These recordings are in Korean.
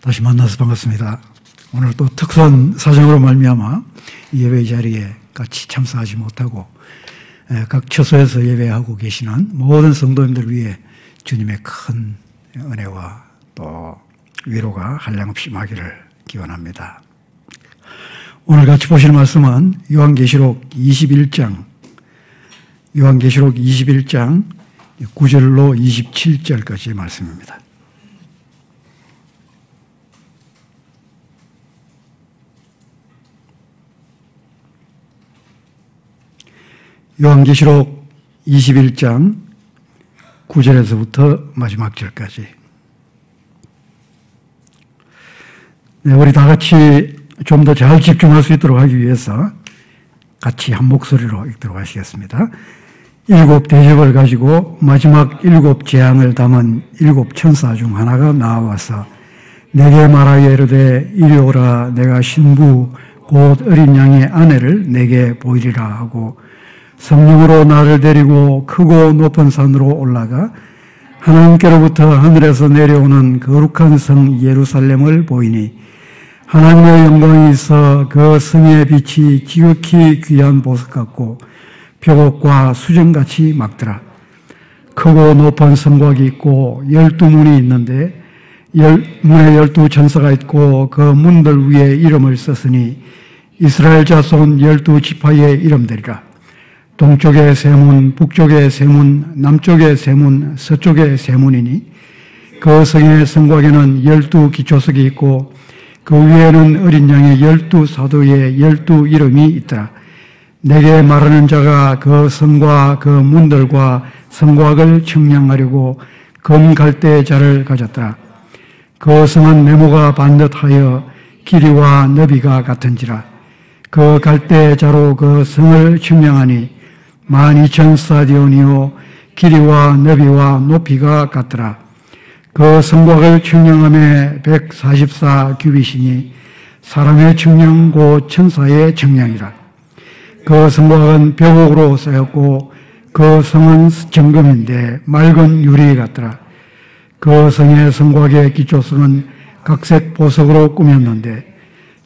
다시 만나서 반갑습니다. 오늘 또 특수한 사정으로 말미암아 예배 자리에 같이 참석하지 못하고 각 처소에서 예배하고 계시는 모든 성도님들 위해 주님의 큰 은혜와 또 위로가 한량없이 마기를 기원합니다. 오늘 같이 보실 말씀은 요한계시록 21장, 요한계시록 21장 9절로 27절까지의 말씀입니다. 요한계시록 21장 9절에서부터 마지막 절까지. 네, 우리 다 같이 좀 더 잘 집중할 수 있도록 하기 위해서 같이 한 목소리로 읽도록 하시겠습니다. 일곱 대접을 가지고 마지막 일곱 재앙을 담은 일곱 천사 중 하나가 나와서 내게 말하여 이르되 이리 오라 내가 신부 곧 어린 양의 아내를 내게 보이리라 하고 성령으로 나를 데리고 크고 높은 산으로 올라가 하나님께로부터 하늘에서 내려오는 거룩한 성 예루살렘을 보이니 하나님의 영광이 있어 그 성의 빛이 지극히 귀한 보석 같고 표곡과 수정같이 막더라. 크고 높은 성곽이 있고 열두 문이 있는데 열, 문에 열두 천사가 있고 그 문들 위에 이름을 썼으니 이스라엘 자손 열두 지파의 이름들이라. 동쪽의 세문, 북쪽의 세문, 남쪽의 세문, 서쪽의 세문이니 그 성의 성곽에는 열두 기초석이 있고 그 위에는 어린 양의 열두 사도의 열두 이름이 있더라. 내게 말하는 자가 그 성과 그 문들과 성곽을 청량하려고 금갈대 자를 가졌더라. 그 성은 네모가 반듯하여 길이와 너비가 같은지라. 그 갈대 자로 그 성을 청량하니 만 이천 스타디온이요 길이와 너비와 높이가 같더라. 그 성곽을 측량함에 144 규빗이니 사람의 측량 고 천사의 측량이라. 그 성곽은 벽옥으로 쌓였고 그 성은 정금인데 맑은 유리 같더라. 그 성의 성곽의 기초성은 각색 보석으로 꾸몄는데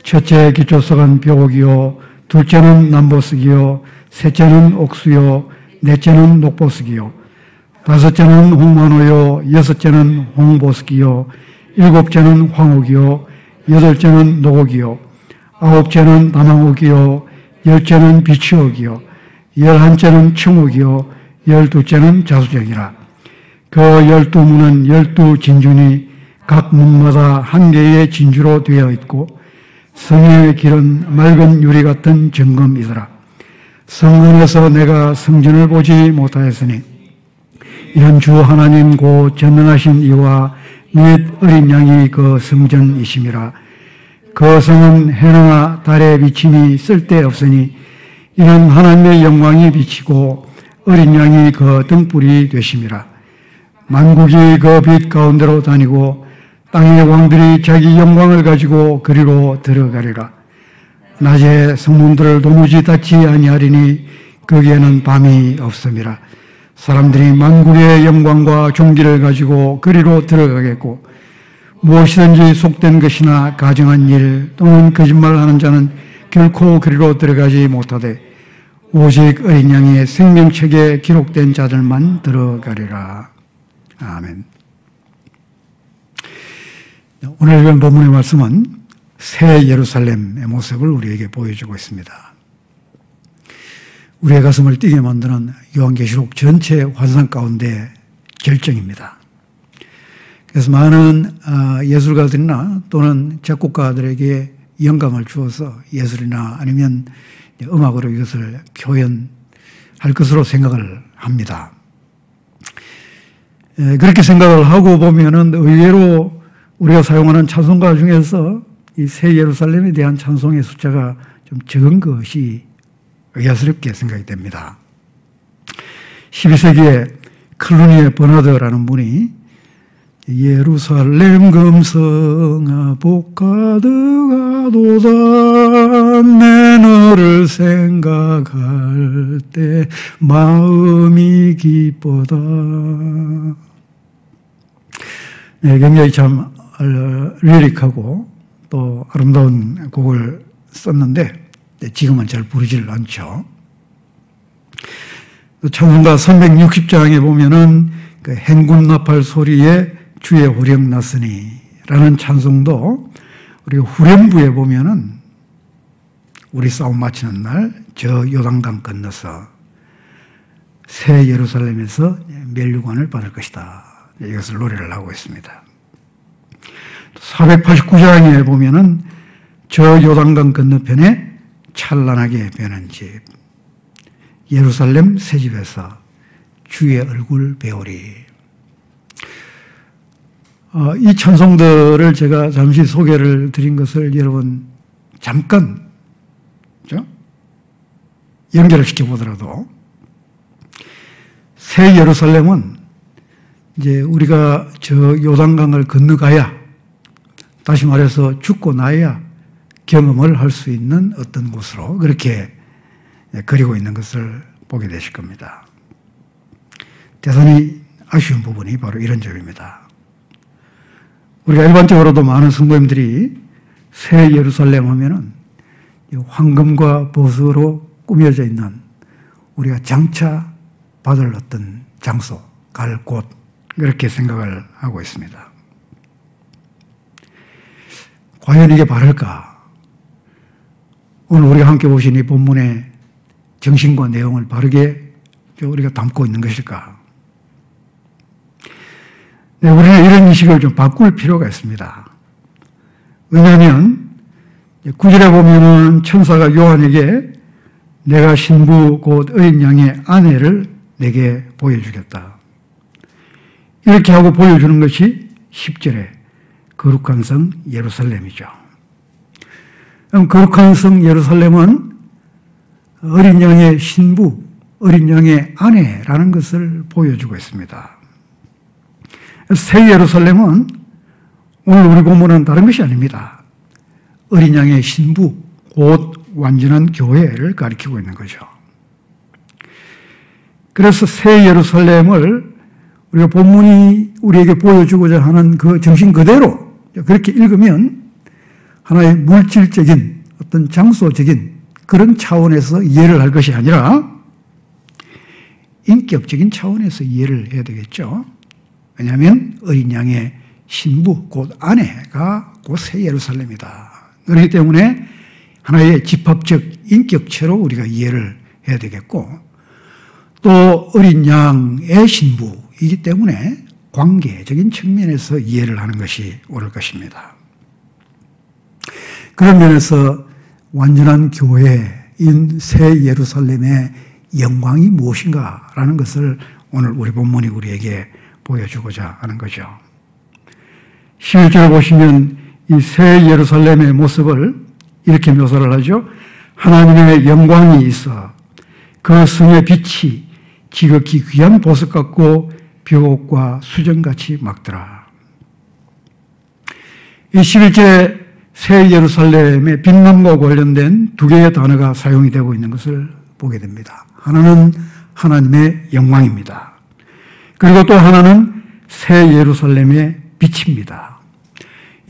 첫째 기초석은 벽옥이요 둘째는 남보석이요 셋째는 옥수요, 넷째는 녹보석이요, 다섯째는 홍만호요, 여섯째는 홍보석이요, 일곱째는 황옥이요, 여덟째는 노옥이요, 아홉째는 남항옥이요, 열째는 비치옥이요, 열한째는 청옥이요, 열두째는 자수정이라. 그 열두 문은 열두 진준이 각 문마다 한 개의 진주로 되어 있고 성의 길은 맑은 유리 같은 정금이더라. 성문에서 내가 성전을 보지 못하였으니 이런 주 하나님 고 전능하신 이와 및 어린 양이 그 성전이심이라. 그 성은 해나 달의 비침이 쓸데없으니 이는 하나님의 영광이 비치고 어린 양이 그 등불이 되심이라. 만국이 그 빛 가운데로 다니고 땅의 왕들이 자기 영광을 가지고 그리로 들어가리라 낮에 성문들을 도무지 닫지 아니하리니 거기에는 밤이 없음이라. 사람들이 만국의 영광과 종기를 가지고 그리로 들어가겠고 무엇이든지 속된 것이나 가정한 일 또는 거짓말하는 자는 결코 그리로 들어가지 못하되 오직 어린 양의 생명책에 기록된 자들만 들어가리라. 아멘. 오늘 본문의 말씀은 새 예루살렘의 모습을 우리에게 보여주고 있습니다. 우리의 가슴을 뛰게 만드는 요한계시록 전체 환상 가운데 결정입니다. 그래서 많은 아, 예술가들이나 또는 작곡가들에게 영감을 주어서 예술이나 아니면 음악으로 이것을 표현할 것으로 생각을 합니다. 그렇게 생각을 하고 보면은 의외로 우리가 사용하는 찬송가 중에서 이 새 예루살렘에 대한 찬송의 숫자가 좀 적은 것이 의아스럽게 생각이 됩니다. 12세기에 클루니의 버나드라는 분이 예루살렘 금성아 복가드가도다 내 너를 생각할 때 마음이 기뻐다 네, 굉장히 참 리릭하고 또 아름다운 곡을 썼는데 지금은 잘 부르지를 않죠. 찬송가 360장에 보면은 그 행군 나팔 소리에 주의 호령 났으니 라는 찬송도 우리 후렴부에 보면은 우리 싸움 마치는 날 저 요단강 건너서 새 예루살렘에서 멸류관을 받을 것이다. 이것을 노래를 하고 있습니다. 489장에 보면은 저 요단강 건너편에 찬란하게 변한 집, 예루살렘 새 집에서 주의 얼굴 배우리. 어, 이 찬송들을 제가 잠시 소개를 드린 것을 여러분 잠깐? 연결을 시켜보더라도 새 예루살렘은 이제 우리가 저 요단강을 건너가야 다시 말해서 죽고 나야 경험을 할 수 있는 어떤 곳으로 그렇게 그리고 있는 것을 보게 되실 겁니다. 대단히 아쉬운 부분이 바로 이런 점입니다. 우리가 일반적으로도 많은 성도님들이 새 예루살렘 하면은 황금과 보수로 꾸며져 있는 우리가 장차 받을 어떤 장소, 갈 곳, 그렇게 생각을 하고 있습니다. 과연 이게 바를까? 오늘 우리가 함께 보신 이 본문의 정신과 내용을 바르게 우리가 담고 있는 것일까? 네, 우리는 이런 인식을 좀 바꿀 필요가 있습니다. 왜냐하면 구절에 보면은 천사가 요한에게 내가 신부 곧 어린 양의 아내를 내게 보여주겠다. 이렇게 하고 보여주는 것이 10절에 거룩한 성 예루살렘이죠. 그럼 거룩한 성 예루살렘은 어린 양의 신부, 어린 양의 아내라는 것을 보여주고 있습니다. 새 예루살렘은 오늘 우리 본문은 다른 것이 아닙니다. 어린 양의 신부, 곧 완전한 교회를 가리키고 있는 거죠. 그래서 새 예루살렘을 우리가 본문이 우리에게 보여주고자 하는 그 정신 그대로 그렇게 읽으면 하나의 물질적인 어떤 장소적인 그런 차원에서 이해를 할 것이 아니라 인격적인 차원에서 이해를 해야 되겠죠. 왜냐하면 어린 양의 신부, 곧 아내가 곧 새 예루살렘이다. 그렇기 때문에 하나의 집합적 인격체로 우리가 이해를 해야 되겠고, 또 어린 양의 신부이기 때문에 관계적인 측면에서 이해를 하는 것이 옳을 것입니다. 그런 면에서 완전한 교회인 새 예루살렘의 영광이 무엇인가라는 것을 오늘 우리 본문이 우리에게 보여주고자 하는 거죠. 11절 보시면 이 새 예루살렘의 모습을 이렇게 묘사를 하죠. 하나님의 영광이 있어 그 성의 빛이 지극히 귀한 보석 같고 벽옥과 수정같이 막더라. 이 11절에 새 예루살렘의 빛남과 관련된 두 개의 단어가 사용이 되고 있는 것을 보게 됩니다. 하나는 하나님의 영광입니다. 그리고 또 하나는 새 예루살렘의 빛입니다.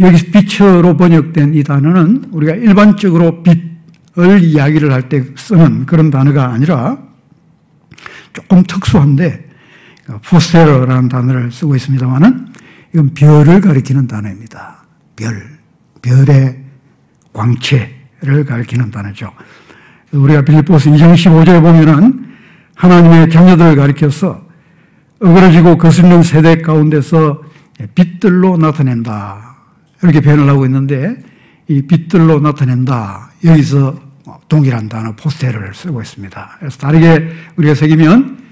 여기서 빛으로 번역된 이 단어는 우리가 일반적으로 빛을 이야기를 할 때 쓰는 그런 단어가 아니라 조금 특수한데 포세러라는 단어를 쓰고 있습니다만은 이건 별을 가리키는 단어입니다. 별, 별의 광채를 가리키는 단어죠. 우리가 빌립보스 2장 15절에 보면은 하나님의 자녀들을 가리켜서 어그러지고 거슬리는 세대 가운데서 빛들로 나타낸다. 이렇게 표현을 하고 있는데 이 빛들로 나타낸다. 여기서 동일한 단어 포스테를 쓰고 있습니다. 그래서 다르게 우리가 새기면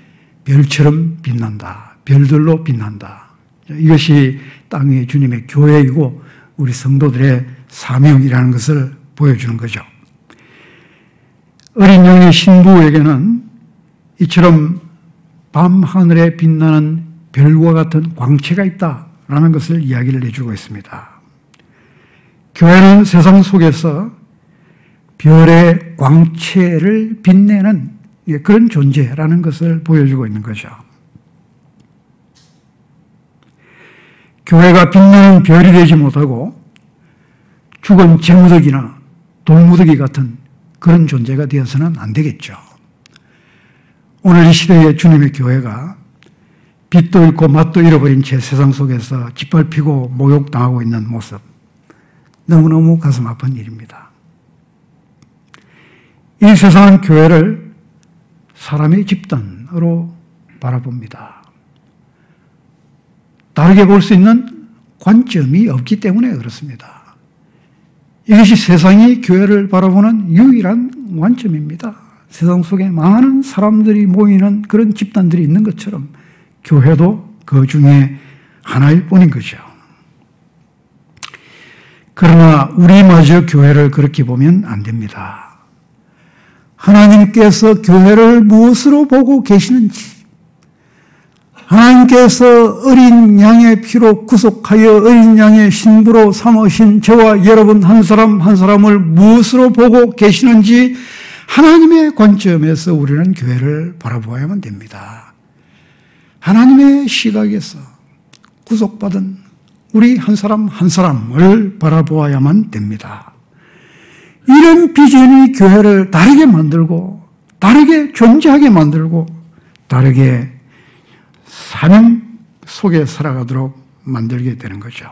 별처럼 빛난다. 별들로 빛난다. 이것이 땅의 주님의 교회이고 우리 성도들의 사명이라는 것을 보여주는 거죠. 어린 영의 신부에게는 이처럼 밤 하늘에 빛나는 별과 같은 광채가 있다라는 것을 이야기를 해주고 있습니다. 교회는 세상 속에서 별의 광채를 빛내는 그런 존재라는 것을 보여주고 있는 거죠. 교회가 빛나는 별이 되지 못하고 죽은 재무덕이나 돌무더기 같은 그런 존재가 되어서는 안 되겠죠. 오늘 이 시대의 주님의 교회가 빛도 잃고 맛도 잃어버린 채 세상 속에서 짓밟히고 모욕당하고 있는 모습. 너무너무 가슴 아픈 일입니다. 이 세상은 교회를 사람의 집단으로 바라봅니다. 다르게 볼 수 있는 관점이 없기 때문에 그렇습니다. 이것이 세상이 교회를 바라보는 유일한 관점입니다. 세상 속에 많은 사람들이 모이는 그런 집단들이 있는 것처럼 교회도 그 중에 하나일 뿐인 거죠. 그러나 우리마저 교회를 그렇게 보면 안 됩니다. 하나님께서 교회를 무엇으로 보고 계시는지, 하나님께서 어린 양의 피로 구속하여 어린 양의 신부로 삼으신 저와 여러분 한 사람 한 사람을 무엇으로 보고 계시는지 하나님의 관점에서 우리는 교회를 바라보아야만 됩니다. 하나님의 시각에서 구속받은 우리 한 사람 한 사람을 바라보아야만 됩니다. 이런 비전이 교회를 다르게 만들고, 다르게 존재하게 만들고, 다르게 사명 속에 살아가도록 만들게 되는 거죠.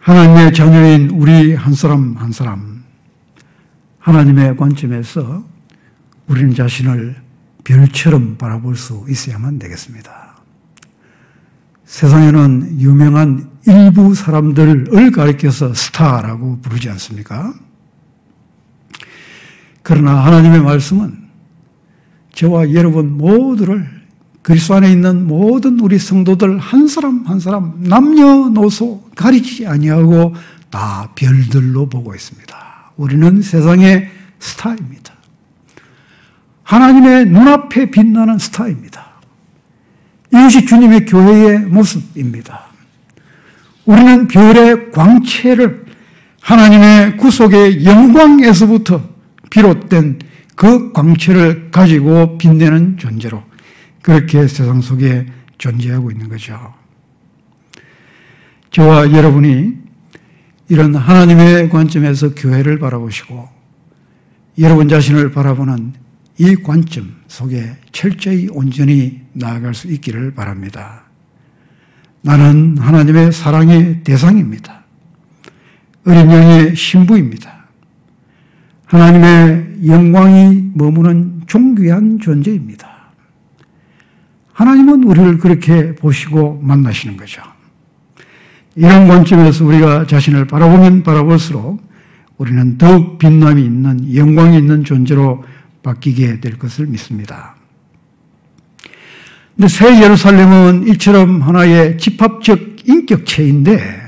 하나님의 자녀인 우리 한 사람 한 사람, 하나님의 관점에서 우리는 자신을 별처럼 바라볼 수 있어야만 되겠습니다. 세상에는 유명한 일부 사람들을 가리켜서 스타라고 부르지 않습니까? 그러나 하나님의 말씀은 저와 여러분 모두를 그리스도 안에 있는 모든 우리 성도들 한 사람 한 사람 남녀노소 가리지 아니하고 다 별들로 보고 있습니다. 우리는 세상의 스타입니다. 하나님의 눈앞에 빛나는 스타입니다. 이것이 주님의 교회의 모습입니다. 우리는 별의 광채를 하나님의 구속의 영광에서부터 비롯된 그 광채를 가지고 빛내는 존재로 그렇게 세상 속에 존재하고 있는 거죠. 저와 여러분이 이런 하나님의 관점에서 교회를 바라보시고 여러분 자신을 바라보는 이 관점 속에 철저히 온전히 나아갈 수 있기를 바랍니다. 나는 하나님의 사랑의 대상입니다. 어린 양의 신부입니다. 하나님의 영광이 머무는 존귀한 존재입니다. 하나님은 우리를 그렇게 보시고 만나시는 거죠. 이런 관점에서 우리가 자신을 바라보면 바라볼수록 우리는 더욱 빛남이 있는 영광이 있는 존재로 바뀌게 될 것을 믿습니다. 근데 새 예루살렘은 이처럼 하나의 집합적 인격체인데,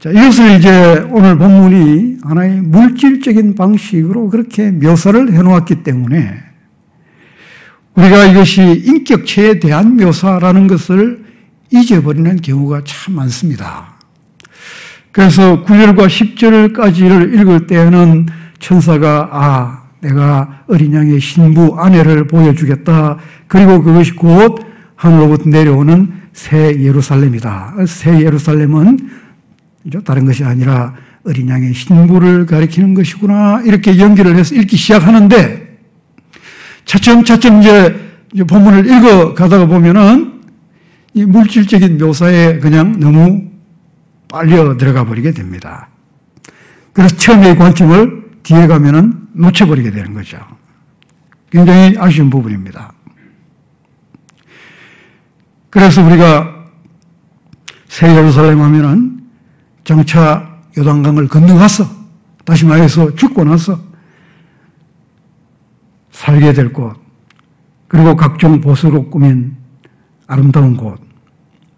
자, 이것을 이제 오늘 본문이 하나의 물질적인 방식으로 그렇게 묘사를 해 놓았기 때문에 우리가 이것이 인격체에 대한 묘사라는 것을 잊어버리는 경우가 참 많습니다. 그래서 9절과 10절까지를 읽을 때에는 천사가 아, 내가 어린 양의 신부 아내를 보여주겠다. 그리고 그것이 곧 하늘로부터 내려오는 새 예루살렘이다. 새 예루살렘은 다른 것이 아니라 어린 양의 신부를 가리키는 것이구나. 이렇게 연기를 해서 읽기 시작하는데 차츰차츰 이제 본문을 읽어 가다가 보면은 이 물질적인 묘사에 그냥 너무 빨려 들어가 버리게 됩니다. 그래서 처음의 관점을 뒤에 가면은 놓쳐버리게 되는 거죠. 굉장히 아쉬운 부분입니다. 그래서 우리가 새 예루살렘 하면은 장차 요단강을 건너가서 다시 말해서 죽고 나서 살게 될 곳, 그리고 각종 보수로 꾸민 아름다운 곳,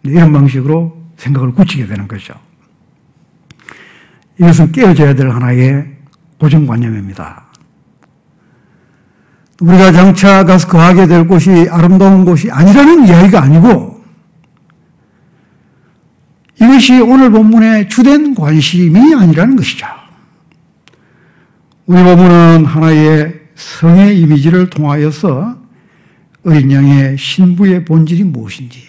이런 방식으로 생각을 굳히게 되는 거죠. 이것은 깨어져야 될 하나의 고정관념입니다. 우리가 장차 가서 거하게 될 곳이 아름다운 곳이 아니라는 이야기가 아니고 이것이 오늘 본문의 주된 관심이 아니라는 것이죠. 우리 본문은 하나의 성의 이미지를 통하여서 어린 양의 신부의 본질이 무엇인지,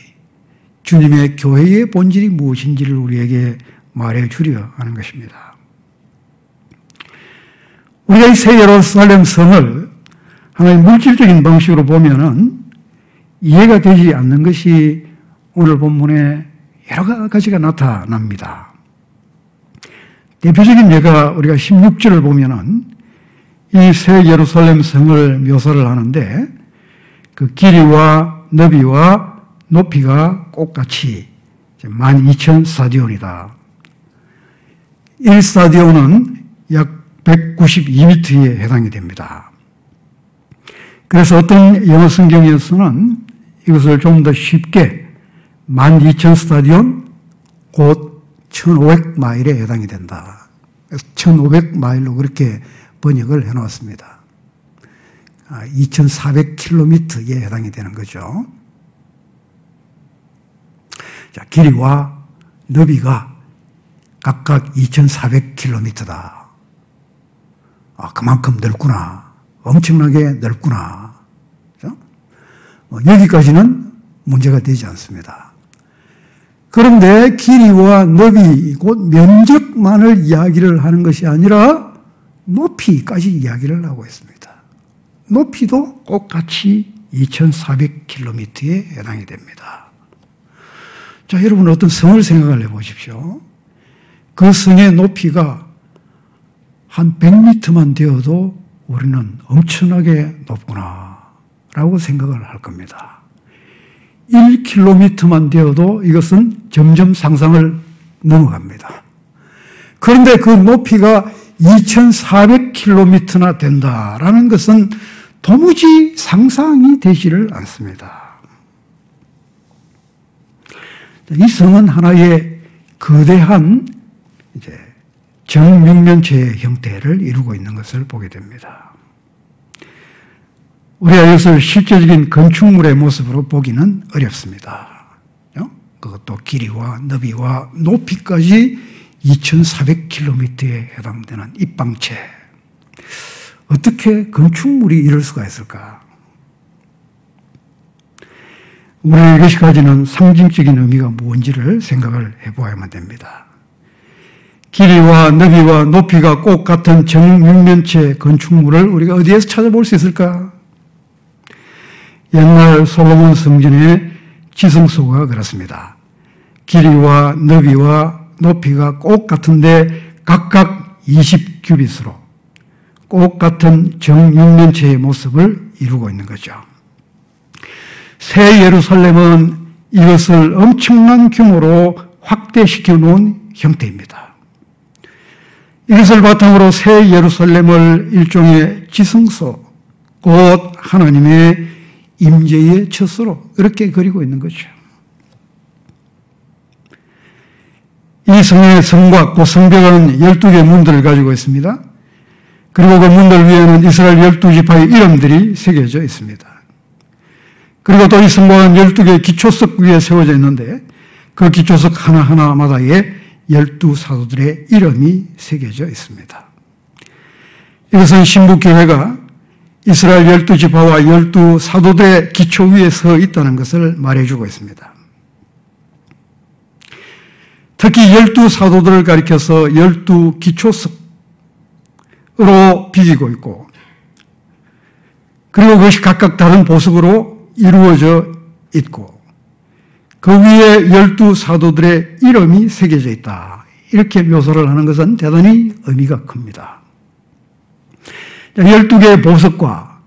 주님의 교회의 본질이 무엇인지를 우리에게 말해 주려 하는 것입니다. 우리가 이 새 예루살렘 성을 하나의 물질적인 방식으로 보면은 이해가 되지 않는 것이 오늘 본문에 여러 가지가 나타납니다. 대표적인 예가 우리가 16절을 보면은 이 새 예루살렘 성을 묘사를 하는데 그 길이와 너비와 높이가 똑같이 12,000 스타디온이다. 1 스타디온은 약 192m에 해당이 됩니다. 그래서 어떤 영어 성경에서는 이것을 좀 더 쉽게 12,000 스타디온 곧 1,500마일에 해당이 된다. 그래서 1,500마일로 그렇게 번역을 해 놓았습니다. 2,400km에 아, 해당이 되는 거죠. 자, 길이와 너비가 각각 2,400km다. 아, 그만큼 넓구나. 엄청나게 넓구나. 어, 여기까지는 문제가 되지 않습니다. 그런데 길이와 너비, 곧 면적만을 이야기를 하는 것이 아니라 높이까지 이야기를 하고 있습니다. 높이도 똑같이 2,400km에 해당이 됩니다. 자, 여러분 어떤 성을 생각을 해 보십시오. 그 성의 높이가 한 100m만 되어도 우리는 엄청나게 높구나. 라고 생각을 할 겁니다. 1km만 되어도 이것은 점점 상상을 넘어갑니다. 그런데 그 높이가 2,400km나 된다라는 것은 도무지 상상이 되지를 않습니다. 이 성은 하나의 거대한 이제 정육면체의 형태를 이루고 있는 것을 보게 됩니다. 우리가 이것을 실제적인 건축물의 모습으로 보기는 어렵습니다. 그것도 길이와 너비와 높이까지 2,400km에 해당되는 입방체. 어떻게 건축물이 이럴 수가 있을까? 우리 이것이 가지는 상징적인 의미가 뭔지를 생각을 해보아야만 됩니다. 길이와 너비와 높이가 꼭 같은 정육면체 건축물을 우리가 어디에서 찾아볼 수 있을까? 옛날 솔로몬 성전의 지성소가 그렇습니다. 길이와 너비와 높이가 꼭 같은데 각각 20규빗으로 꼭 같은 정육면체의 모습을 이루고 있는 거죠. 새 예루살렘은 이것을 엄청난 규모로 확대시켜 놓은 형태입니다. 이것을 바탕으로 새 예루살렘을 일종의 지성소, 곧 하나님의 임재의 처소로 이렇게 그리고 있는 거죠. 이 성의 성곽, 그 성벽은 12개의 문들을 가지고 있습니다. 그리고 그 문들 위에는 이스라엘 12지파의 이름들이 새겨져 있습니다. 그리고 또 이 성곽은 12개의 기초석 위에 세워져 있는데 그 기초석 하나하나마다에 12사도들의 이름이 새겨져 있습니다. 이것은 신부교회가 이스라엘 열두 지파와 열두 사도들의 기초 위에 서 있다는 것을 말해주고 있습니다. 특히 열두 사도들을 가리켜서 열두 기초석으로 비기고 있고, 그리고 그것이 각각 다른 보석으로 이루어져 있고, 그 위에 열두 사도들의 이름이 새겨져 있다. 이렇게 묘사를 하는 것은 대단히 의미가 큽니다. 12개의 보석과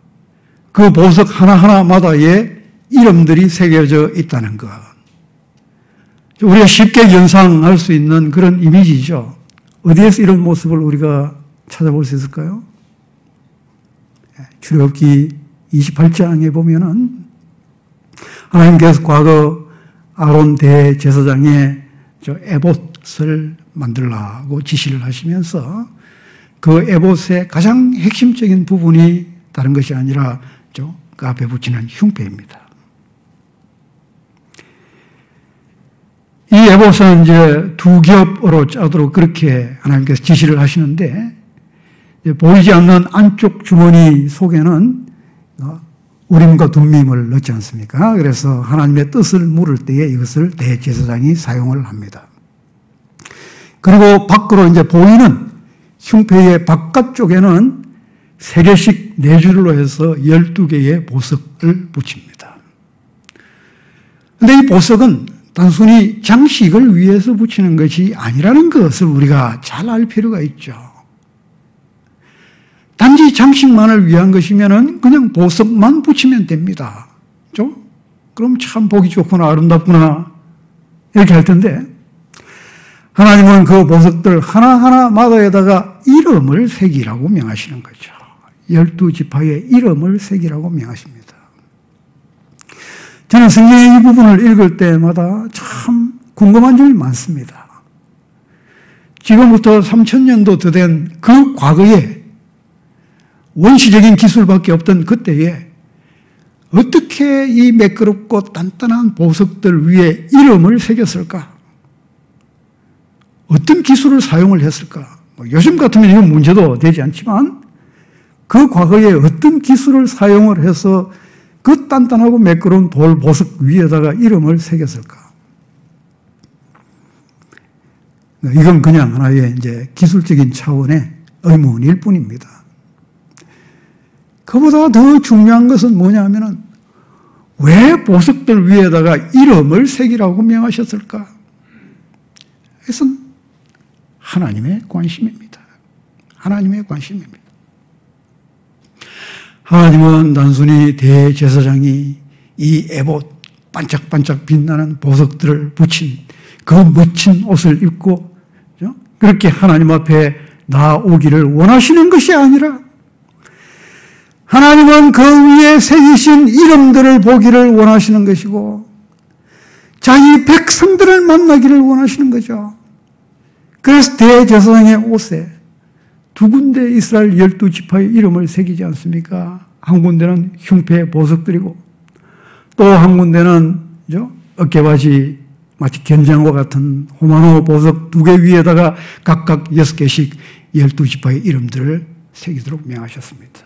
그 보석 하나하나마다의 이름들이 새겨져 있다는 것. 우리가 쉽게 연상할 수 있는 그런 이미지죠. 어디에서 이런 모습을 우리가 찾아볼 수 있을까요? 출애굽기 28장에 보면은 하나님께서 과거 아론 대제사장의 저 에봇을 만들라고 지시를 하시면서 그 에봇의 가장 핵심적인 부분이 다른 것이 아니라 그 앞에 붙이는 흉패입니다. 이 에봇은 이제 두 겹으로 짜도록 그렇게 하나님께서 지시를 하시는데 보이지 않는 안쪽 주머니 속에는 어, 우림과 둠밈을 넣지 않습니까? 그래서 하나님의 뜻을 물을 때에 이것을 대제사장이 사용을 합니다. 그리고 밖으로 이제 보이는 흉패의 바깥쪽에는 세 개씩 네 줄로 해서 12개의 보석을 붙입니다. 근데 이 보석은 단순히 장식을 위해서 붙이는 것이 아니라는 것을 우리가 잘 알 필요가 있죠. 단지 장식만을 위한 것이면 그냥 보석만 붙이면 됩니다. 죠? 그럼 참 보기 좋구나, 아름답구나, 이렇게 할 텐데, 하나님은 그 보석들 하나하나 마다에다가 이름을 새기라고 명하시는 거죠. 열두 지파의 이름을 새기라고 명하십니다. 저는 성경의 이 부분을 읽을 때마다 참 궁금한 점이 많습니다. 지금부터 3천년도 더 된 그 과거에 원시적인 기술밖에 없던 그때에 어떻게 이 매끄럽고 단단한 보석들 위에 이름을 새겼을까? 어떤 기술을 사용을 했을까? 뭐 요즘 같으면 이건 문제도 되지 않지만 그 과거에 어떤 기술을 사용을 해서 그 단단하고 매끄러운 돌 보석 위에다가 이름을 새겼을까? 이건 그냥 하나의 이제 기술적인 차원의 의문일 뿐입니다. 그보다 더 중요한 것은 뭐냐면은 왜 보석들 위에다가 이름을 새기라고 명하셨을까? 이것은 하나님의 관심입니다. 하나님의 관심입니다. 하나님은 단순히 대제사장이 이 에봇 반짝반짝 빛나는 보석들을 붙인 그 멋진 옷을 입고 그렇게 하나님 앞에 나오기를 원하시는 것이 아니라 하나님은 그 위에 새기신 이름들을 보기를 원하시는 것이고 자기 백성들을 만나기를 원하시는 거죠. 그래서 대제사장의 옷에 두 군데 이스라엘 열두 지파의 이름을 새기지 않습니까? 한 군데는 흉패 보석들이고 또 한 군데는 어깨바지 마치 견장과 같은 호마노 보석 두 개 위에다가 각각 여섯 개씩 열두 지파의 이름들을 새기도록 명하셨습니다.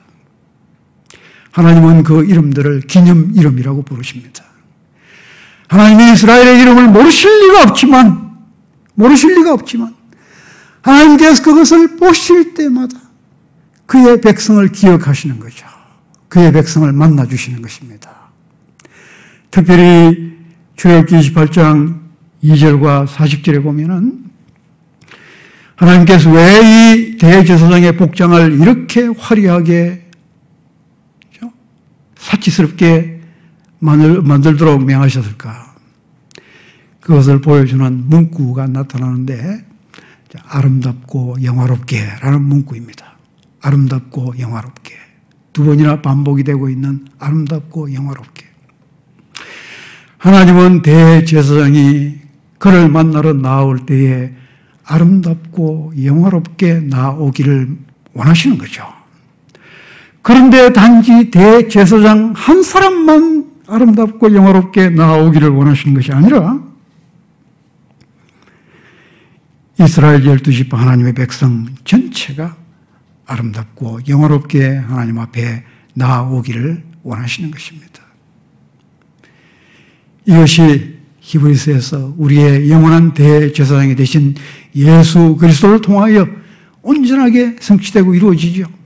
하나님은 그 이름들을 기념 이름이라고 부르십니다. 하나님이 이스라엘의 이름을 모르실 리가 없지만 모르실 리가 없지만 하나님께서 그것을 보실 때마다 그의 백성을 기억하시는 거죠. 그의 백성을 만나주시는 것입니다. 특별히 출애굽기 28장 2절과 40절에 보면은 하나님께서 왜 이 대제사장의 복장을 이렇게 화려하게 사치스럽게 만들도록 명하셨을까? 그것을 보여주는 문구가 나타나는데 아름답고 영화롭게라는 문구입니다. 아름답고 영화롭게. 두 번이나 반복이 되고 있는 아름답고 영화롭게. 하나님은 대제사장이 그를 만나러 나올 때에 아름답고 영화롭게 나오기를 원하시는 거죠. 그런데 단지 대제사장 한 사람만 아름답고 영화롭게 나오기를 원하시는 것이 아니라 이스라엘 열두 지파 하나님의 백성 전체가 아름답고 영화롭게 하나님 앞에 나오기를 원하시는 것입니다. 이것이 히브리스에서 우리의 영원한 대제사장이 되신 예수 그리스도를 통하여 온전하게 성취되고 이루어지죠.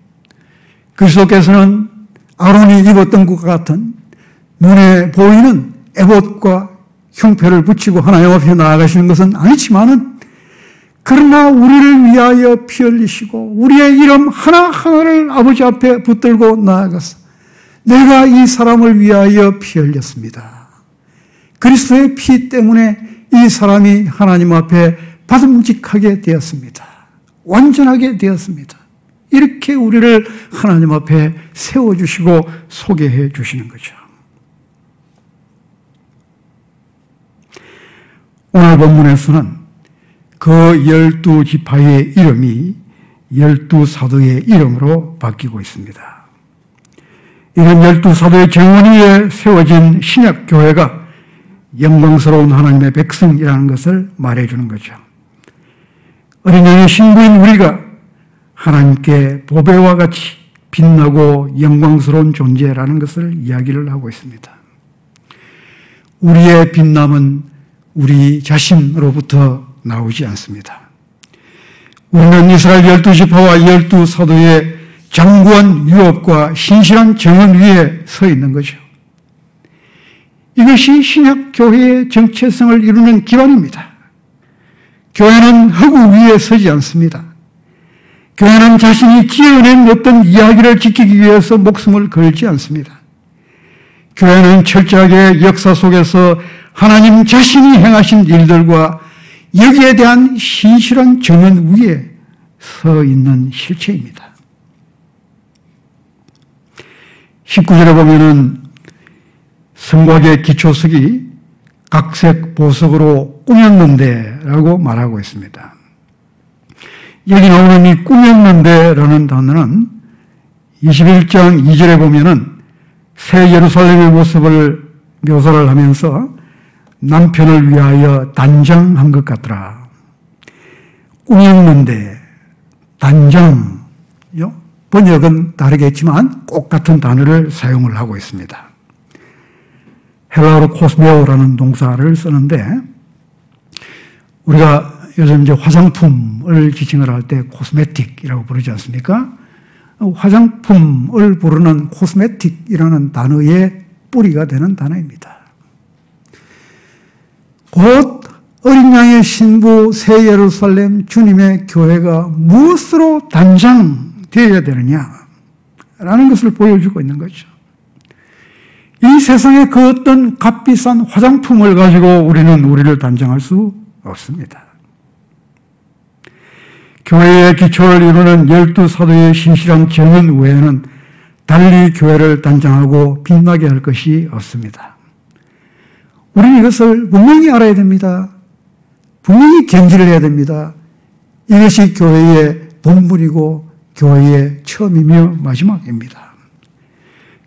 그리스도께서는 아론이 입었던 것과 같은 눈에 보이는 에봇과 흉패를 붙이고 하나님 앞에 나아가시는 것은 아니지만은 그러나 우리를 위하여 피 흘리시고 우리의 이름 하나하나를 아버지 앞에 붙들고 나아가서 내가 이 사람을 위하여 피 흘렸습니다. 그리스도의 피 때문에 이 사람이 하나님 앞에 받음직하게 되었습니다. 완전하게 되었습니다. 이렇게 우리를 하나님 앞에 세워주시고 소개해 주시는 거죠. 오늘 본문에서는 그 열두 지파의 이름이 열두 사도의 이름으로 바뀌고 있습니다. 이런 열두 사도의 정원 위에 세워진 신약 교회가 영광스러운 하나님의 백성이라는 것을 말해주는 거죠. 어린 양의 신부인 우리가 하나님께 보배와 같이 빛나고 영광스러운 존재라는 것을 이야기를 하고 있습니다. 우리의 빛남은 우리 자신으로부터 나오지 않습니다. 우리는 이스라엘 열두 지파와 열두 사도의 장구한 유업과 신실한 정원 위에 서 있는 거죠. 이것이 신약 교회의 정체성을 이루는 기반입니다. 교회는 허구 위에 서지 않습니다. 교회는 자신이 지어낸 어떤 이야기를 지키기 위해서 목숨을 걸지 않습니다. 교회는 철저하게 역사 속에서 하나님 자신이 행하신 일들과 여기에 대한 신실한 정연 위에 서 있는 실체입니다. 19절에 보면은 성곽의 기초석이 각색 보석으로 꾸몄는데 라고 말하고 있습니다. 여기 나오는 이 꾸몄는데 라는 단어는 21장 2절에 보면은 새 예루살렘의 모습을 묘사를 하면서 남편을 위하여 단장한 것 같더라. 꾸몄는데 단장, 번역은 다르겠지만 꼭 같은 단어를 사용을 하고 있습니다. 헬라어로 코스메오라는 동사를 쓰는데 우리가 요즘 이제 화장품을 지칭을 할 때 코스메틱이라고 부르지 않습니까? 화장품을 부르는 코스메틱이라는 단어의 뿌리가 되는 단어입니다. 곧 어린 양의 신부 새 예루살렘 주님의 교회가 무엇으로 단장되어야 되느냐? 라는 것을 보여주고 있는 거죠. 이 세상에 그 어떤 값비싼 화장품을 가지고 우리는 우리를 단정할 수 없습니다. 교회의 기초를 이루는 열두 사도의 신실한 정은 외에는 달리 교회를 단장하고 빛나게 할 것이 없습니다. 우리는 이것을 분명히 알아야 됩니다. 분명히 견지를 해야 됩니다. 이것이 교회의 본분이고 교회의 처음이며 마지막입니다.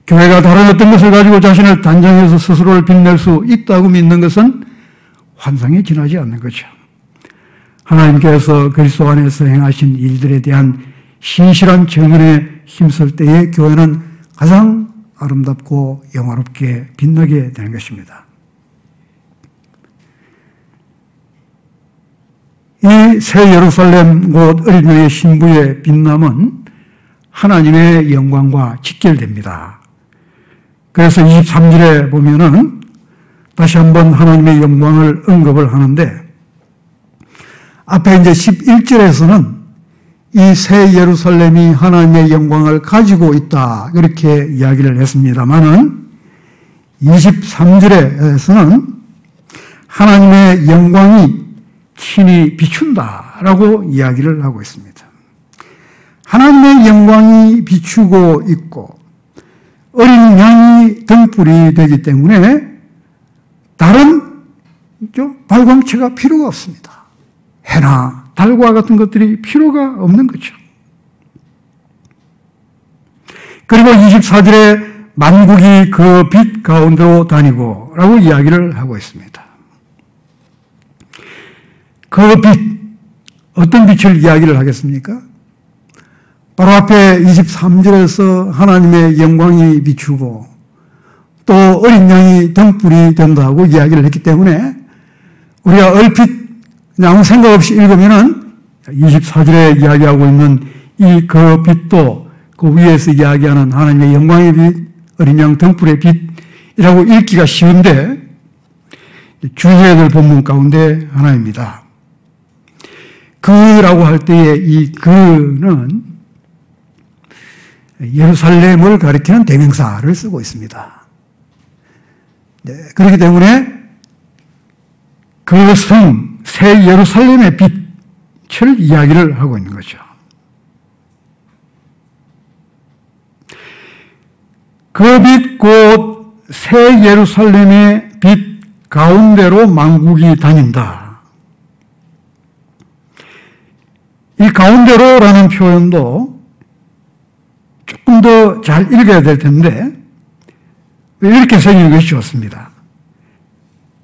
교회가 다른 어떤 것을 가지고 자신을 단정해서 스스로를 빛낼 수 있다고 믿는 것은 환상에 지나지 않는 거죠. 하나님께서 그리스도 안에서 행하신 일들에 대한 신실한 증언에 힘쓸 때에 교회는 가장 아름답고 영화롭게 빛나게 되는 것입니다. 이 새 예루살렘 곧 어린이의 신부의 빛남은 하나님의 영광과 직결됩니다. 그래서 23절에 보면은 다시 한번 하나님의 영광을 언급을 하는데 앞에 이제 11절에서는 이 새 예루살렘이 하나님의 영광을 가지고 있다. 이렇게 이야기를 했습니다만은 23절에서는 하나님의 영광이 친히 비춘다 라고 이야기를 하고 있습니다. 하나님의 영광이 비추고 있고 어린 양이 등불이 되기 때문에 다른 발광체가 필요가 없습니다. 해나 달과 같은 것들이 필요가 없는 거죠. 그리고 24절에 만국이 그 빛 가운데로 다니고 라고 이야기를 하고 있습니다. 그 빛, 어떤 빛을 이야기를 하겠습니까? 바로 앞에 23절에서 하나님의 영광이 비추고 또 어린 양이 등불이 된다고 이야기를 했기 때문에 우리가 얼핏 아무 생각 없이 읽으면은 24절에 이야기하고 있는 이 그 빛도 그 위에서 이야기하는 하나님의 영광의 빛, 어린 양 등불의 빛이라고 읽기가 쉬운데 될 본문 가운데 하나입니다. 그라고 할 때에 이 그는 예루살렘을 가리키는 대명사를 쓰고 있습니다. 네, 그렇기 때문에 그 성, 새 예루살렘의 빛을 이야기를 하고 있는 거죠. 그 빛 곧 새 예루살렘의 빛 가운데로 망국이 다닌다. 이 가운데로라는 표현도 조금 더 잘 읽어야 될 텐데, 이렇게 생긴 것이 좋습니다.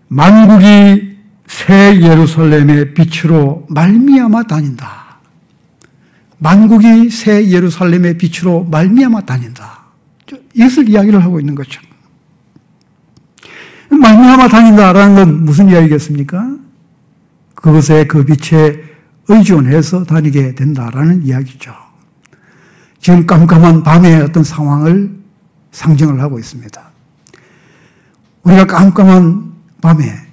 만국이 새 예루살렘의 빛으로 말미암아 다닌다. 만국이 새 예루살렘의 빛으로 말미암아 다닌다. 이것을 이야기를 하고 있는 거죠. 말미암아 다닌다라는 건 무슨 이야기겠습니까? 그것에 그 빛에 의존해서 다니게 된다라는 이야기죠. 지금 깜깜한 밤의 어떤 상황을 상징을 하고 있습니다. 우리가 깜깜한 밤에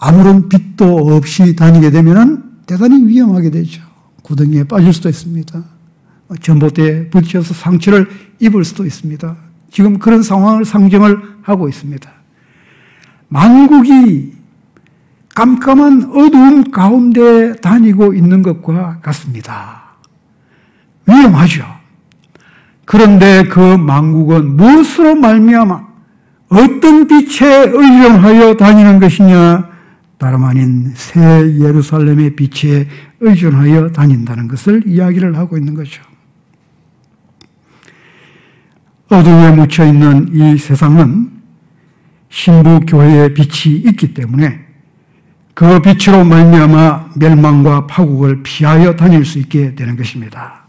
아무런 빛도 없이 다니게 되면 대단히 위험하게 되죠. 구덩이에 빠질 수도 있습니다. 전봇대에 부딪혀서 상처를 입을 수도 있습니다. 지금 그런 상황을 상징을 하고 있습니다. 만국이 깜깜한 어두움 가운데 다니고 있는 것과 같습니다. 위험하죠. 그런데 그 만국은 무엇으로 말미암아 어떤 빛에 의존하여 다니는 것이냐? 다름 아닌 새 예루살렘의 빛에 의존하여 다닌다는 것을 이야기를 하고 있는 거죠. 어둠에 묻혀 있는 이 세상은 신부 교회의 빛이 있기 때문에 그 빛으로 말미암아 멸망과 파국을 피하여 다닐 수 있게 되는 것입니다.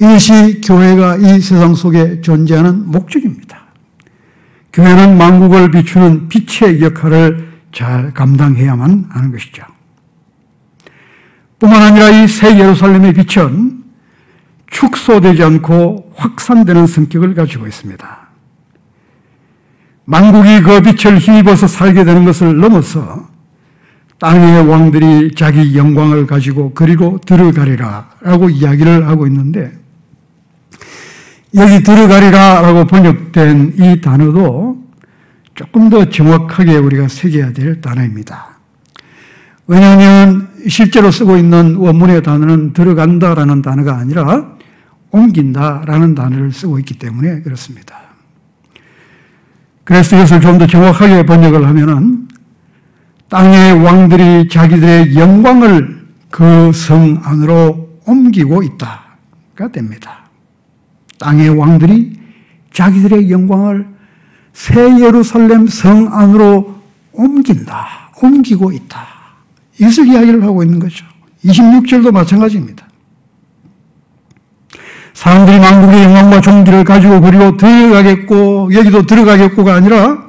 이것이 교회가 이 세상 속에 존재하는 목적입니다. 교회는 만국을 비추는 빛의 역할을 잘 감당해야만 하는 것이죠. 뿐만 아니라 이 새 예루살렘의 빛은 축소되지 않고 확산되는 성격을 가지고 있습니다. 만국이 그 빛을 힘입어서 살게 되는 것을 넘어서 땅의 왕들이 자기 영광을 가지고 그리고 들어가리라 라고 이야기를 하고 있는데 여기 들어가리라 라고 번역된 이 단어도 조금 더 정확하게 우리가 새겨야 될 단어입니다. 왜냐하면 실제로 쓰고 있는 원문의 단어는 들어간다라는 단어가 아니라 옮긴다라는 단어를 쓰고 있기 때문에 그렇습니다. 그래서 이것을 좀 더 정확하게 번역을 하면은 땅의 왕들이 자기들의 영광을 그 성 안으로 옮기고 있다가 됩니다. 땅의 왕들이 자기들의 영광을 새 예루살렘 성 안으로 옮긴다. 옮기고 있다. 이것을 이야기를 하고 있는 거죠. 26절도 마찬가지입니다. 사람들이 만국의 영광과 종기를 가지고 그리고 들어가겠고 여기도 들어가겠고가 아니라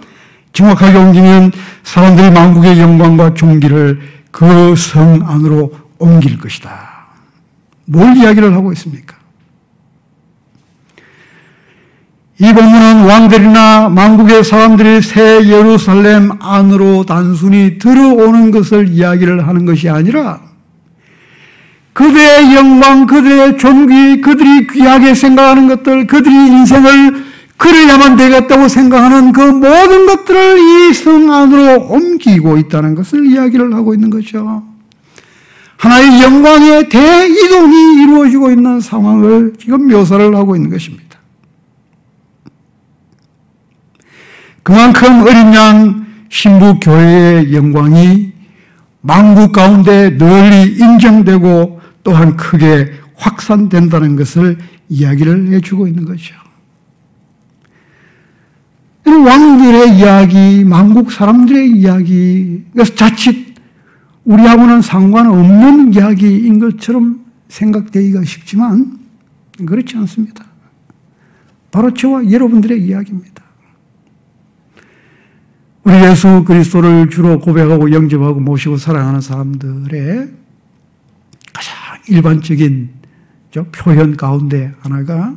정확하게 옮기면 사람들이 만국의 영광과 종기를 그 성 안으로 옮길 것이다. 뭘 이야기를 하고 있습니까? 이 본문은 왕들이나 만국의 사람들이 새 예루살렘 안으로 단순히 들어오는 것을 이야기를 하는 것이 아니라 그들의 영광, 그들의 존귀, 그들이 귀하게 생각하는 것들, 그들이 인생을 그래야만 되겠다고 생각하는 그 모든 것들을 이 성 안으로 옮기고 있다는 것을 이야기를 하고 있는 거죠. 하나의 영광의 대이동이 이루어지고 있는 상황을 지금 묘사를 하고 있는 것입니다. 그만큼 어린 양 신부 교회의 영광이 만국 가운데 널리 인정되고 또한 크게 확산된다는 것을 이야기를 해주고 있는 거죠. 왕들의 이야기, 만국 사람들의 이야기, 그래서 자칫 우리하고는 상관없는 이야기인 것처럼 생각되기가 쉽지만 그렇지 않습니다. 바로 저와 여러분들의 이야기입니다. 우리 예수 그리스도를 주로 고백하고 영접하고 모시고 사랑하는 사람들의 일반적인 표현 가운데 하나가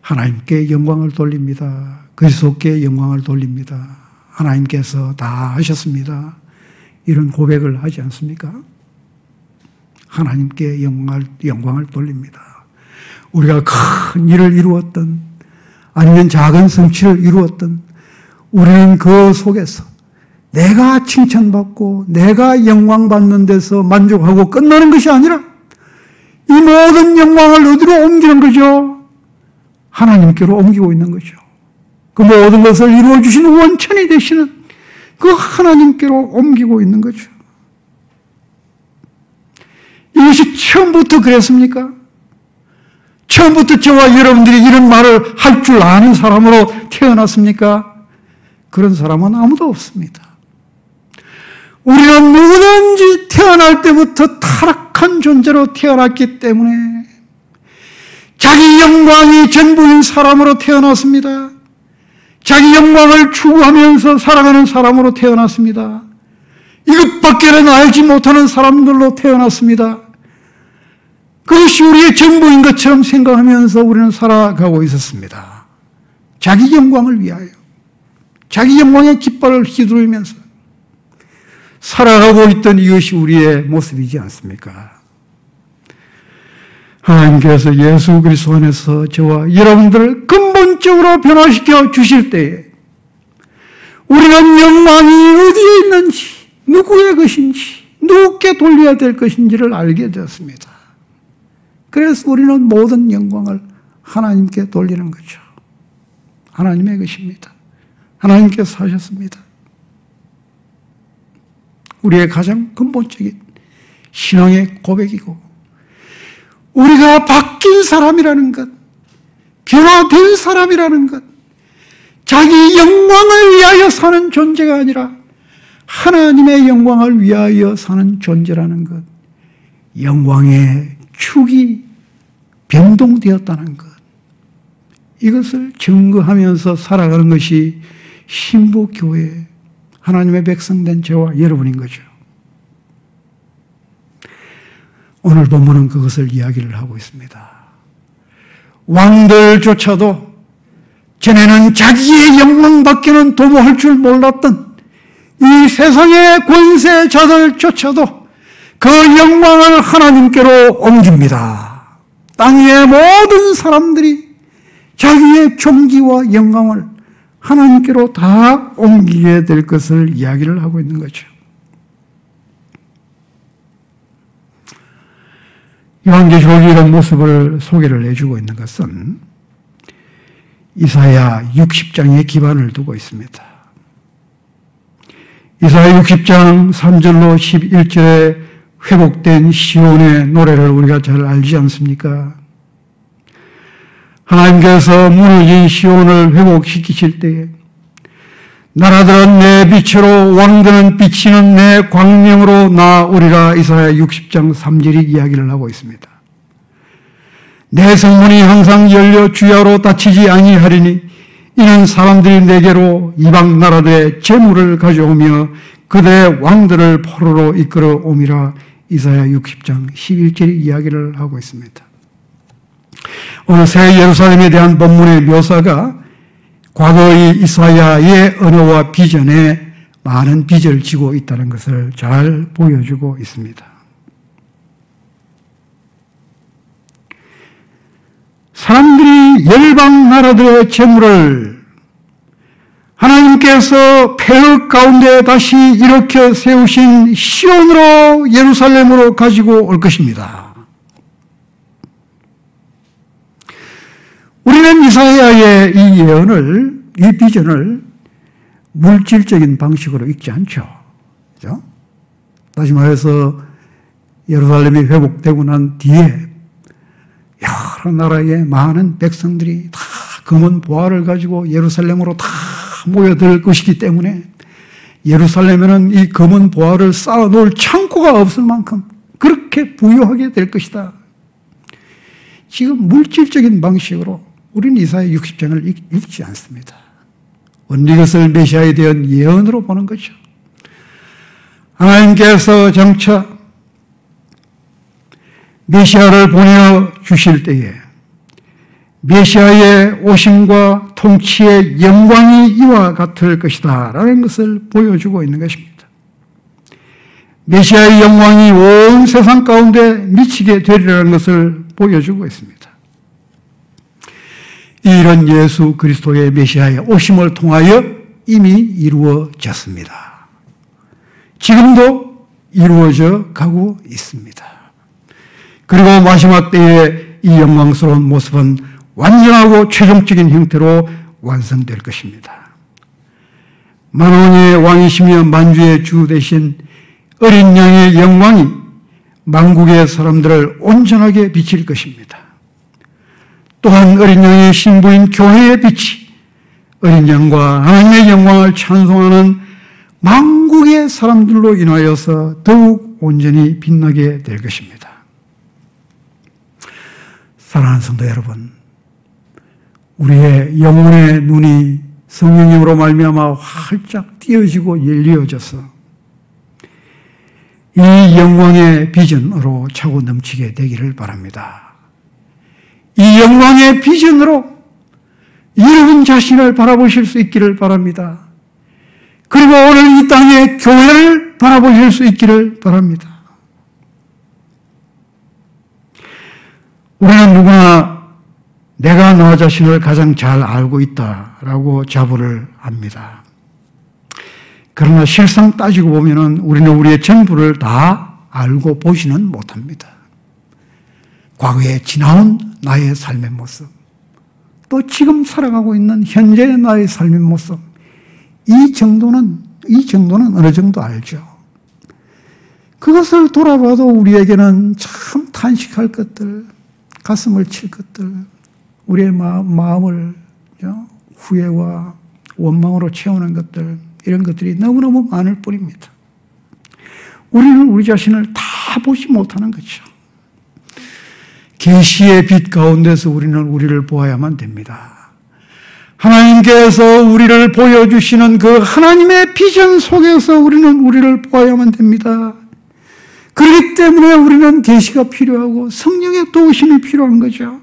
하나님께 영광을 돌립니다. 그리스도께 영광을 돌립니다. 하나님께서 다 하셨습니다. 이런 고백을 하지 않습니까? 하나님께 영광을, 영광을 돌립니다. 우리가 큰 일을 이루었던 아니면 작은 성취를 이루었던 우리는 그 속에서 내가 칭찬받고 내가 영광받는 데서 만족하고 끝나는 것이 아니라 이 모든 영광을 어디로 옮기는 거죠? 하나님께로 옮기고 있는 거죠. 그 모든 것을 이루어 주시는 원천이 되시는 그 하나님께로 옮기고 있는 거죠. 이것이 처음부터 그랬습니까? 처음부터 저와 여러분들이 이런 말을 할 줄 아는 사람으로 태어났습니까? 그런 사람은 아무도 없습니다. 우리는 누구든지 태어날 때부터 타락한 존재로 태어났기 때문에 자기 영광이 전부인 사람으로 태어났습니다. 자기 영광을 추구하면서 살아가는 사람으로 태어났습니다. 이것밖에는 알지 못하는 사람들로 태어났습니다. 그것이 우리의 전부인 것처럼 생각하면서 우리는 살아가고 있었습니다. 자기 영광을 위하여. 자기 영광의 깃발을 휘두르면서 살아가고 있던 이것이 우리의 모습이지 않습니까? 하나님께서 예수 그리스도 안에서 저와 여러분들을 근본적으로 변화시켜 주실 때에 우리는 영광이 어디에 있는지, 누구의 것인지, 누구께 돌려야 될 것인지를 알게 되었습니다. 그래서 우리는 모든 영광을 하나님께 돌리는 거죠. 하나님의 것입니다. 하나님께서 하셨습니다. 우리의 가장 근본적인 신앙의 고백이고, 우리가 바뀐 사람이라는 것, 변화된 사람이라는 것, 자기 영광을 위하여 사는 존재가 아니라 하나님의 영광을 위하여 사는 존재라는 것, 영광의 축이 변동되었다는 것, 이것을 증거하면서 살아가는 것이 신부 교회, 하나님의 백성된 저와 여러분인 거죠. 오늘 본문은 그것을 이야기를 하고 있습니다. 왕들조차도 전에는 자기의 영광밖에는 도모할 줄 몰랐던 이 세상의 권세자들조차도 그 영광을 하나님께로 옮깁니다. 땅의 모든 사람들이 자기의 존귀와 영광을 하나님께로 다 옮기게 될 것을 이야기를 하고 있는 거죠. 요한계시록이 이런 모습을 소개를 해주고 있는 것은 이사야 60장에 기반을 두고 있습니다. 이사야 60장 3절로 11절에 회복된 시온의 노래를 우리가 잘 알지 않습니까? 하나님께서 무너진 시온을 회복시키실 때에 나라들은 내 빛으로 왕들은 비치는 내 광명으로 나오리라 이사야 60장 3절이 이야기를 하고 있습니다. 내 성문이 항상 열려 주야로 닫히지 아니하리니 이는 사람들이 내게로 이방 나라들의 재물을 가져오며 그들의 왕들을 포로로 이끌어 옴이라 이사야 60장 11절이 이야기를 하고 있습니다. 오늘 새 예루살렘에 대한 본문의 묘사가 과거의 이사야의 언어와 비전에 많은 빚을 지고 있다는 것을 잘 보여주고 있습니다. 사람들이 열방 나라들의 재물을 하나님께서 폐허 가운데 다시 일으켜 세우신 시온으로 예루살렘으로 가지고 올 것입니다. 우리는 예언을, 이 비전을 물질적인 방식으로 읽지 않죠. 그죠? 다시 말해서 예루살렘이 회복되고 난 뒤에 여러 나라의 많은 백성들이 다 금은 보화를 가지고 예루살렘으로 다 모여들 것이기 때문에 예루살렘에는 이 금은 보화를 쌓아놓을 창고가 없을 만큼 그렇게 부유하게 될 것이다. 지금 물질적인 방식으로 우리는 이사야 60장을 읽지 않습니다. 언니 것을 메시아에 대한 예언으로 보는 거죠. 하나님께서 정차 메시아를 보내 주실 때에 메시아의 오심과 통치의 영광이 이와 같을 것이다 라는 것을 보여주고 있는 것입니다. 메시아의 영광이 온 세상 가운데 미치게 되리라는 것을 보여주고 있습니다. 이런 예수 그리스도의 메시아의 오심을 통하여 이미 이루어졌습니다. 지금도 이루어져 가고 있습니다. 그리고 마지막 때에 이 영광스러운 모습은 완전하고 최종적인 형태로 완성될 것입니다. 만왕의 왕이시며 만주의 주 대신 어린 양의 영광이 만국의 사람들을 온전하게 비칠 것입니다. 또한 어린 양의 신부인 교회의 빛이 어린 양과 하나님의 영광을 찬송하는 만국의 사람들로 인하여서 더욱 온전히 빛나게 될 것입니다. 사랑하는 성도 여러분, 우리의 영혼의 눈이 성령님으로 말미암아 활짝 띄어지고 열리어져서 이 영광의 비전으로 차고 넘치게 되기를 바랍니다. 이 영광의 비전으로 여러분 자신을 바라보실 수 있기를 바랍니다. 그리고 오늘 이 땅의 교회를 바라보실 수 있기를 바랍니다. 우리는 누구나 내가 나 자신을 가장 잘 알고 있다라고 자부를 합니다. 그러나 실상 따지고 보면은 우리는 우리의 전부를 다 알고 보지는 못합니다. 과거에 지나온 나의 삶의 모습, 또 지금 살아가고 있는 현재의 나의 삶의 모습, 이 정도는, 이 정도는 어느 정도 알죠. 그것을 돌아봐도 우리에게는 참 탄식할 것들, 가슴을 칠 것들, 우리의 마음 을 후회와 원망으로 채우는 것들, 이런 것들이 너무너무 많을 뿐입니다. 우리는 우리 자신을 다 보지 못하는 거죠. 계시의 빛 가운데서 우리는 우리를 보아야만 됩니다. 하나님께서 우리를 보여주시는 그 하나님의 비전 속에서 우리는 우리를 보아야만 됩니다. 그렇기 때문에 우리는 계시가 필요하고 성령의 도우심이 필요한 거죠.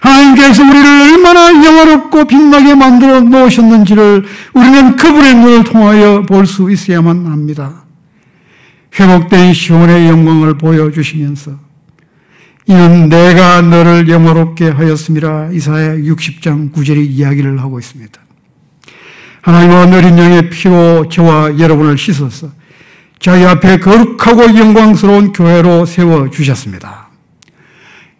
하나님께서 우리를 얼마나 영화롭고 빛나게 만들어 놓으셨는지를 우리는 그분의 눈을 통하여 볼 수 있어야만 합니다. 회복된 시온의 영광을 보여주시면서 이는 내가 너를 영화롭게 하였습니다. 이사야 60장 9절의 이야기를 하고 있습니다. 하나님은 어린 양의 피로 저와 여러분을 씻어서 자기 앞에 거룩하고 영광스러운 교회로 세워주셨습니다.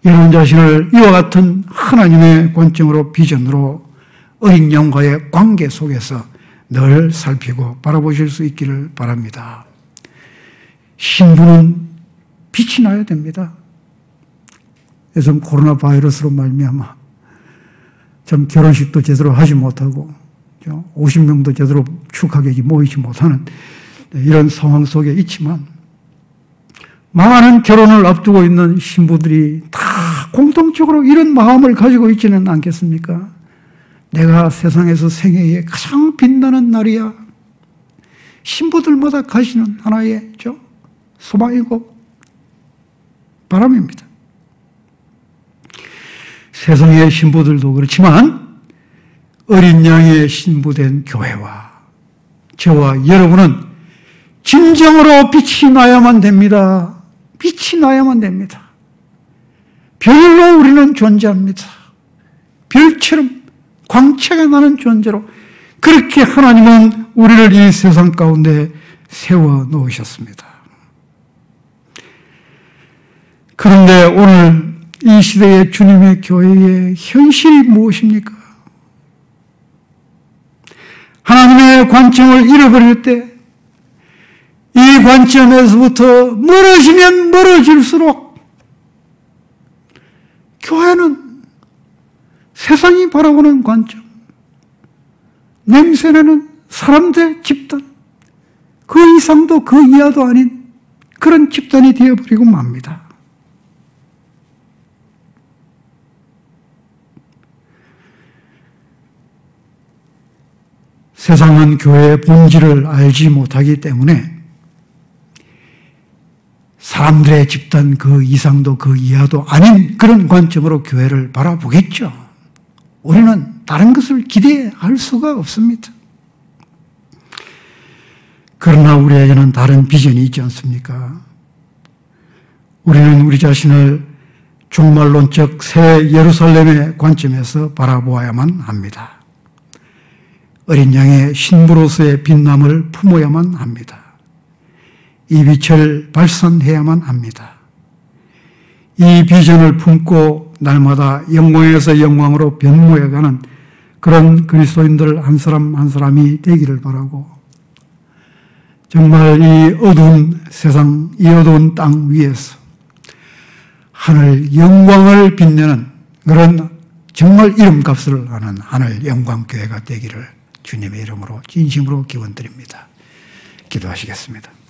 여러분 자신을 이와 같은 하나님의 관점으로 비전으로 어린 영과의 관계 속에서 늘 살피고 바라보실 수 있기를 바랍니다. 신부는 빛이 나야 됩니다. 요즘 코로나 바이러스로 말미암아 참 결혼식도 제대로 하지 못하고 50명도 제대로 축하객이 모이지 못하는 이런 상황 속에 있지만 많은 결혼을 앞두고 있는 신부들이 다 공통적으로 이런 마음을 가지고 있지는 않겠습니까? 내가 세상에서 생애에 가장 빛나는 날이야. 신부들마다 가시는 하나의 저 소망이고 바람입니다. 세상의 신부들도 그렇지만 어린 양의 신부된 교회와 저와 여러분은 진정으로 빛이 나야만 됩니다. 빛이 나야만 됩니다. 별로 우리는 존재합니다. 별처럼 광채가 나는 존재로 그렇게 하나님은 우리를 이 세상 가운데 세워 놓으셨습니다. 그런데 오늘 이 시대의 주님의 교회의 현실이 무엇입니까? 하나님의 관점을 잃어버릴 때 이 관점에서부터 멀어지면 멀어질수록 교회는 세상이 바라보는 관점, 냄새나는 사람 들 집단, 그 이상도 그 이하도 아닌 그런 집단이 되어버리고 맙니다. 세상은 교회의 본질을 알지 못하기 때문에 사람들의 집단 그 이상도 그 이하도 아닌 그런 관점으로 교회를 바라보겠죠. 우리는 다른 것을 기대할 수가 없습니다. 그러나 우리에게는 다른 비전이 있지 않습니까? 우리는 우리 자신을 종말론적 새 예루살렘의 관점에서 바라보아야만 합니다. 어린 양의 신부로서의 빛남을 품어야만 합니다. 이 빛을 발산해야만 합니다. 이 비전을 품고 날마다 영광에서 영광으로 변모해가는 그런 그리스도인들 한 사람 한 사람이 되기를 바라고 정말 이 어두운 세상, 이 어두운 땅 위에서 하늘 영광을 빛내는 그런 정말 이름값을 하는 하늘 영광교회가 되기를 주님의 이름으로 진심으로 기원드립니다. 기도하시겠습니다.